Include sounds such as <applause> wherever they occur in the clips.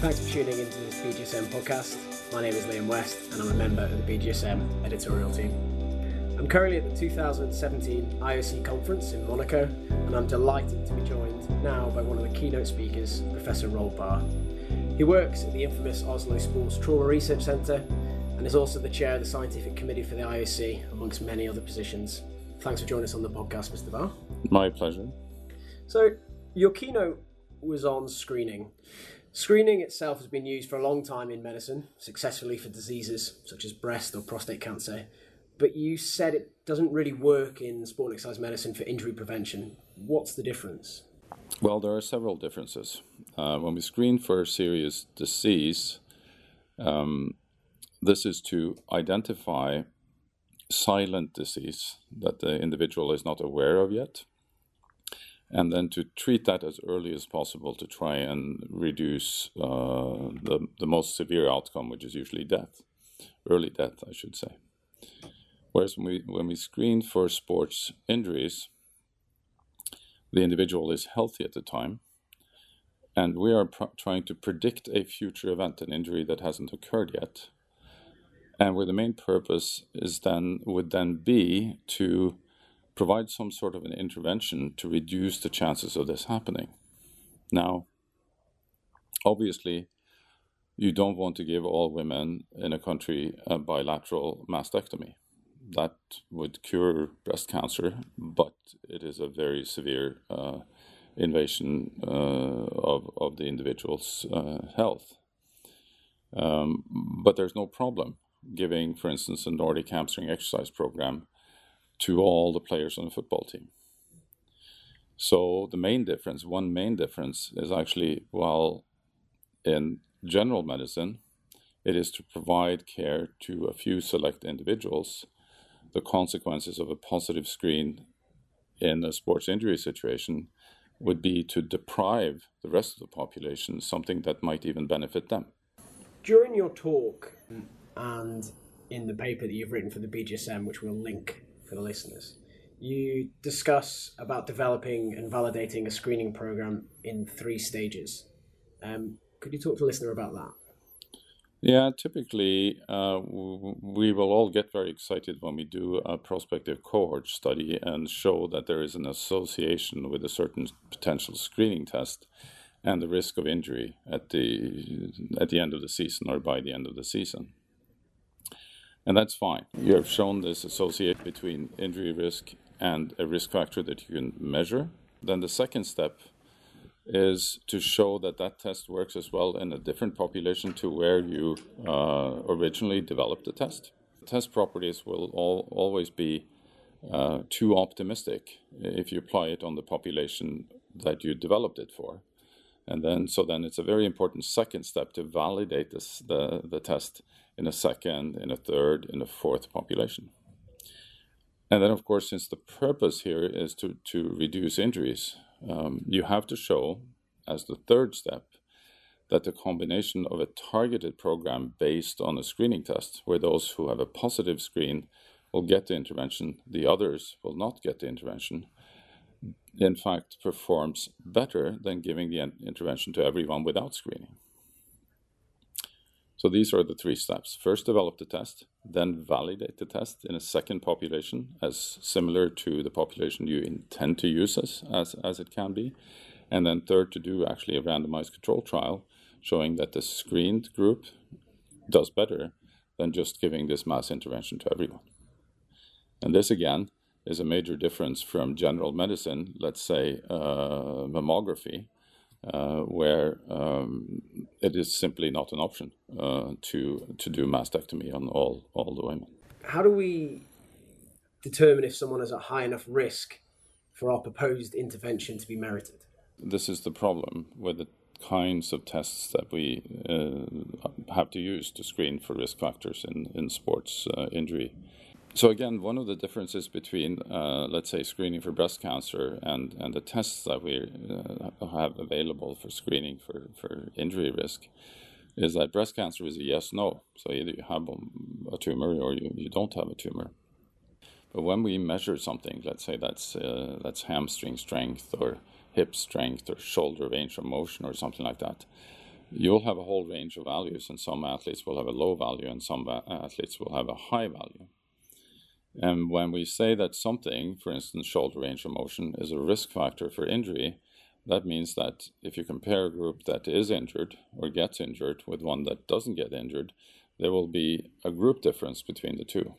Thanks for tuning into this BJSM podcast. My name is Liam West, and I'm a member of the BJSM editorial team. I'm currently at the 2017 IOC conference in Monaco, and I'm delighted to be joined now by one of the keynote speakers, Professor Roald Bahr. He works at the infamous Oslo Sports Trauma Research Centre and is also the chair of the scientific committee for the IOC, amongst many other positions. Thanks for joining us on the podcast, Mr. Bahr. My pleasure. So, your keynote was on screening. Screening itself has been used for a long time in medicine, successfully for diseases such as breast or prostate cancer. But you said it doesn't really work in sport and exercise medicine for injury prevention. What's the difference? Well, there are several differences. Uh, when we screen for serious disease, um, this is to identify silent disease that the individual is not aware of yet and then to treat that as early as possible to try and reduce uh, the, the most severe outcome, which is usually death, early death, I should say. Whereas when we, when we screen for sports injuries, the individual is healthy at the time, and we are pr- trying to predict a future event, an injury that hasn't occurred yet, and where the main purpose is then would then be to provide some sort of an intervention to reduce the chances of this happening. Now, obviously, you don't want to give all women in a country a bilateral mastectomy. That would cure breast cancer, but it is a very severe uh, invasion uh, of, of the individual's uh, health. Um, but there's no problem giving, for instance, a Nordic hamstring exercise program to all the players on the football team. So the main difference, one main difference, is actually while in general medicine, it is to provide care to a few select individuals. The consequences of a positive screen in a sports injury situation would be to deprive the rest of the population something that might even benefit them. During your talk and in the paper that you've written for the BJSM, which we'll link for the listeners. You discuss about developing and validating a screening program in three stages. Um, could you talk to the listener about that? Yeah, typically uh, we will all get very excited when we do a prospective cohort study and show that there is an association with a certain potential screening test and the risk of injury at the at the end of the season or by the end of the season and that's fine. You have shown this associate between injury risk and a risk factor that you can measure. Then the second step is to show that that test works as well in a different population to where you uh, originally developed the test. Test properties will all, always be uh, too optimistic if you apply it on the population that you developed it for. And then, so then it's a very important second step to validate this, the, the test in a second, in a third, in a fourth population. And then, of course, since the purpose here is to, to reduce injuries, um, you have to show, as the third step, that the combination of a targeted program based on a screening test, where those who have a positive screen will get the intervention, the others will not get the intervention, in fact performs better than giving the intervention to everyone without screening. So these are the three steps. First, develop the test, then validate the test in a second population as similar to the population you intend to use as, as, as it can be. And then third, to do actually a randomized control trial showing that the screened group does better than just giving this mass intervention to everyone. And this again is a major difference from general medicine, let's say uh, mammography, uh, where um, it is simply not an option uh, to to do mastectomy on all all the women. How do we determine if someone is at high enough risk for our proposed intervention to be merited? This is the problem with the kinds of tests that we uh, have to use to screen for risk factors in in sports uh, injury. So again, one of the differences between, uh, let's say, screening for breast cancer and, and the tests that we uh, have available for screening for, for injury risk is that breast cancer is a yes/no. So either you have a tumor or you, you don't have a tumor. But when we measure something, let's say that's uh, that's hamstring strength or hip strength or shoulder range of motion or something like that, you'll have a whole range of values, and some athletes will have a low value, and some athletes will have a high value. And when we say that something, for instance, shoulder range of motion, is a risk factor for injury, that means that if you compare a group that is injured or gets injured with one that doesn't get injured, there will be a group difference between the two.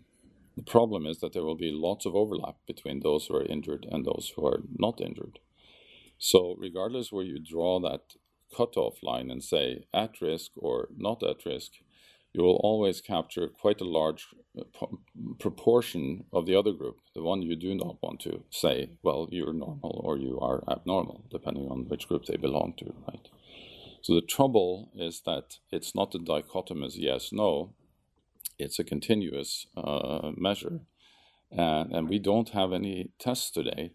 The problem is that there will be lots of overlap between those who are injured and those who are not injured. So, regardless where you draw that cutoff line and say at risk or not at risk, you will always capture quite a large uh, proportion of the other group, the one you do not want to say, well, you're normal or you are abnormal, depending on which group they belong to, right? So the trouble is that it's not a dichotomous yes no, it's a continuous uh, measure. And, and we don't have any tests today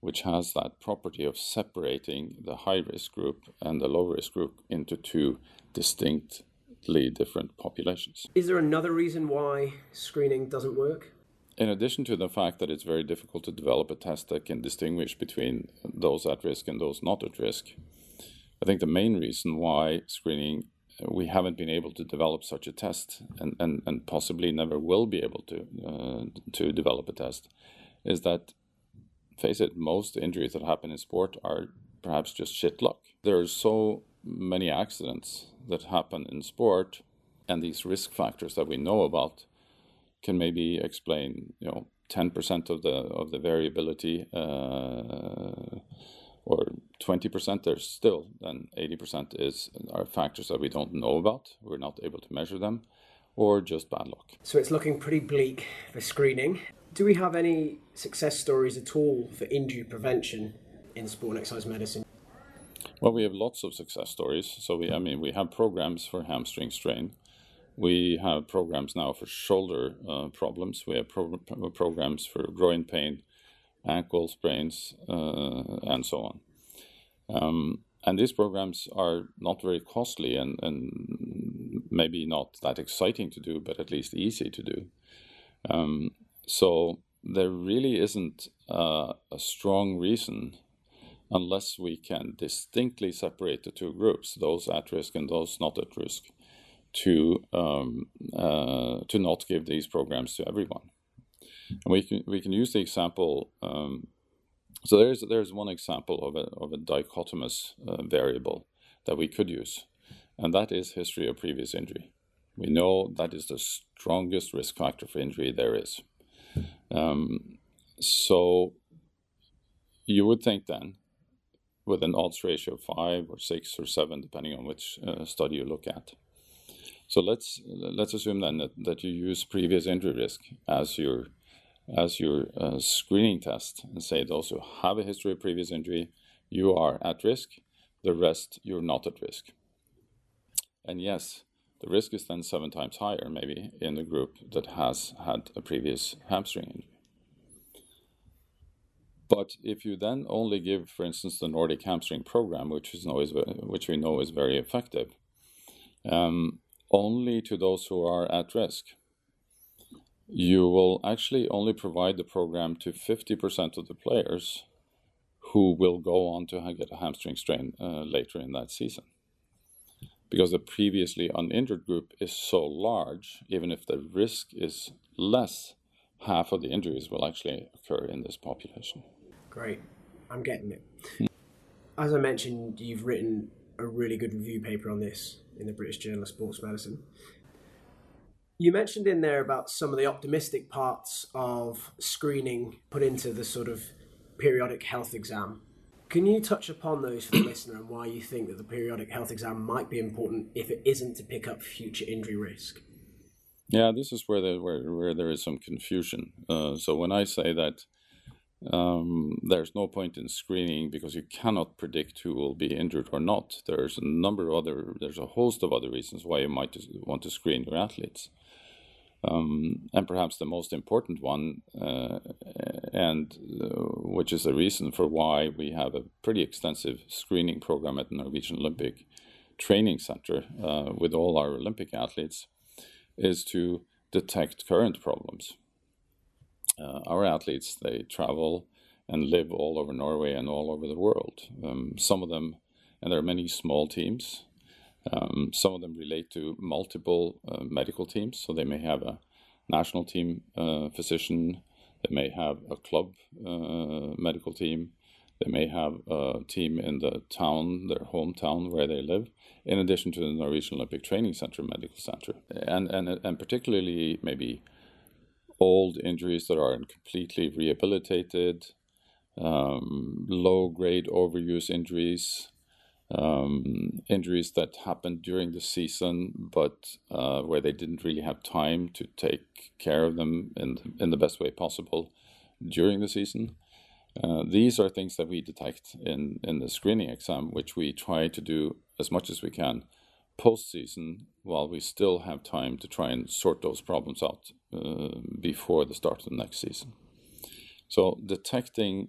which has that property of separating the high risk group and the low risk group into two distinct different populations. Is there another reason why screening doesn't work? In addition to the fact that it's very difficult to develop a test that can distinguish between those at risk and those not at risk, I think the main reason why screening we haven't been able to develop such a test and, and, and possibly never will be able to uh, to develop a test is that face it most injuries that happen in sport are perhaps just shit luck there are so many accidents that happen in sport and these risk factors that we know about can maybe explain you know 10% of the of the variability uh, or 20% there's still then 80% is are factors that we don't know about. We're not able to measure them or just bad luck. So it's looking pretty bleak for screening. Do we have any success stories at all for injury prevention in sport and exercise medicine well, we have lots of success stories. So we, I mean, we have programs for hamstring strain. We have programs now for shoulder uh, problems. We have pro- programs for groin pain, ankle sprains, uh, and so on. Um, and these programs are not very costly and, and maybe not that exciting to do, but at least easy to do. Um, so there really isn't uh, a strong reason unless we can distinctly separate the two groups, those at risk and those not at risk, to um, uh, to not give these programs to everyone. And we can we can use the example. Um, so there's there's one example of a of a dichotomous uh, variable that we could use, and that is history of previous injury. We know that is the strongest risk factor for injury there is. Um, so you would think then with an odds ratio of five or six or seven, depending on which uh, study you look at. So let's let's assume then that, that you use previous injury risk as your as your uh, screening test and say those who have a history of previous injury, you are at risk. The rest, you're not at risk. And yes, the risk is then seven times higher, maybe, in the group that has had a previous hamstring injury. But if you then only give, for instance, the Nordic hamstring program, which is always, which we know is very effective, um, only to those who are at risk, you will actually only provide the program to 50% of the players who will go on to get a hamstring strain uh, later in that season. Because the previously uninjured group is so large, even if the risk is less, half of the injuries will actually occur in this population. Great. I'm getting it. As I mentioned, you've written a really good review paper on this in the British Journal of Sports Medicine. You mentioned in there about some of the optimistic parts of screening put into the sort of periodic health exam. Can you touch upon those for the <coughs> listener and why you think that the periodic health exam might be important if it isn't to pick up future injury risk? Yeah, this is where, the, where, where there is some confusion. Uh, so when I say that um, there's no point in screening because you cannot predict who will be injured or not. There's a number of other, there's a host of other reasons why you might want to screen your athletes. Um, and perhaps the most important one, uh, and uh, which is the reason for why we have a pretty extensive screening program at the Norwegian Olympic Training Center uh, with all our Olympic athletes, is to detect current problems uh, our athletes they travel and live all over Norway and all over the world. Um, some of them, and there are many small teams, Um, some of them relate to multiple uh, medical teams, so they may have a national team uh, physician, they may have a club uh, medical team, they may have a team in the town, their hometown where they live, in addition to the Norwegian Olympic Training Center Medical Center, and and and particularly maybe old injuries that aren't completely rehabilitated, um, low grade overuse injuries, um, injuries that happened during the season, but uh, where they didn't really have time to take care of them in the, in the best way possible during the season. Uh, these are things that we detect in, in the screening exam, which we try to do as much as we can post season while we still have time to try and sort those problems out uh, before the start of the next season. So, detecting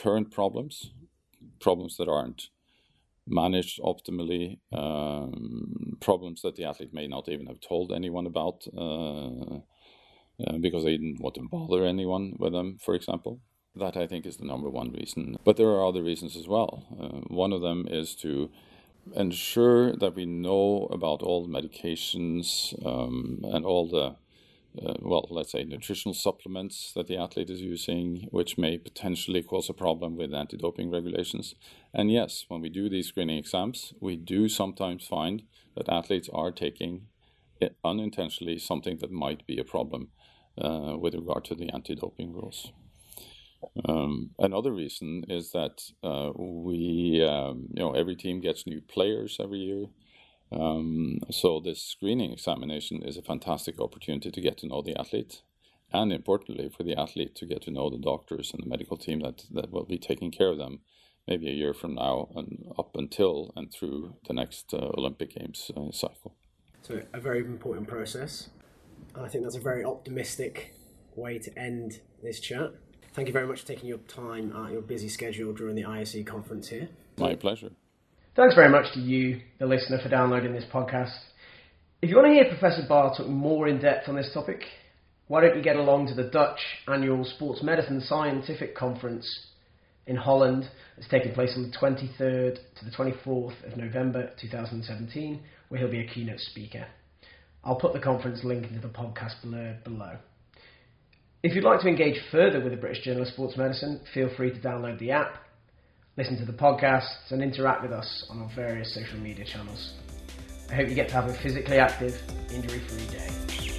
current problems, problems that aren't managed optimally, um, problems that the athlete may not even have told anyone about uh, uh, because they didn't want to bother anyone with them, for example. That I think is the number one reason. But there are other reasons as well. Uh, one of them is to ensure that we know about all the medications um, and all the uh, well, let's say nutritional supplements that the athlete is using, which may potentially cause a problem with anti doping regulations. And yes, when we do these screening exams, we do sometimes find that athletes are taking unintentionally something that might be a problem uh, with regard to the anti doping rules. Um, another reason is that uh, we, um, you know, every team gets new players every year. Um, so this screening examination is a fantastic opportunity to get to know the athlete, and importantly for the athlete to get to know the doctors and the medical team that, that will be taking care of them maybe a year from now and up until and through the next uh, Olympic Games uh, cycle. So a very important process. I think that's a very optimistic way to end this chat. Thank you very much for taking your time out your busy schedule during the ISE conference here. My pleasure. Thanks very much to you, the listener, for downloading this podcast. If you want to hear Professor Bahr talk more in depth on this topic, why don't you get along to the Dutch annual Sports Medicine Scientific Conference in Holland? It's taking place on the 23rd to the 24th of November 2017, where he'll be a keynote speaker. I'll put the conference link into the podcast blurb below. If you'd like to engage further with the British Journal of Sports Medicine, feel free to download the app listen to the podcasts, and interact with us on our various social media channels. I hope you get to have a physically active, injury free day.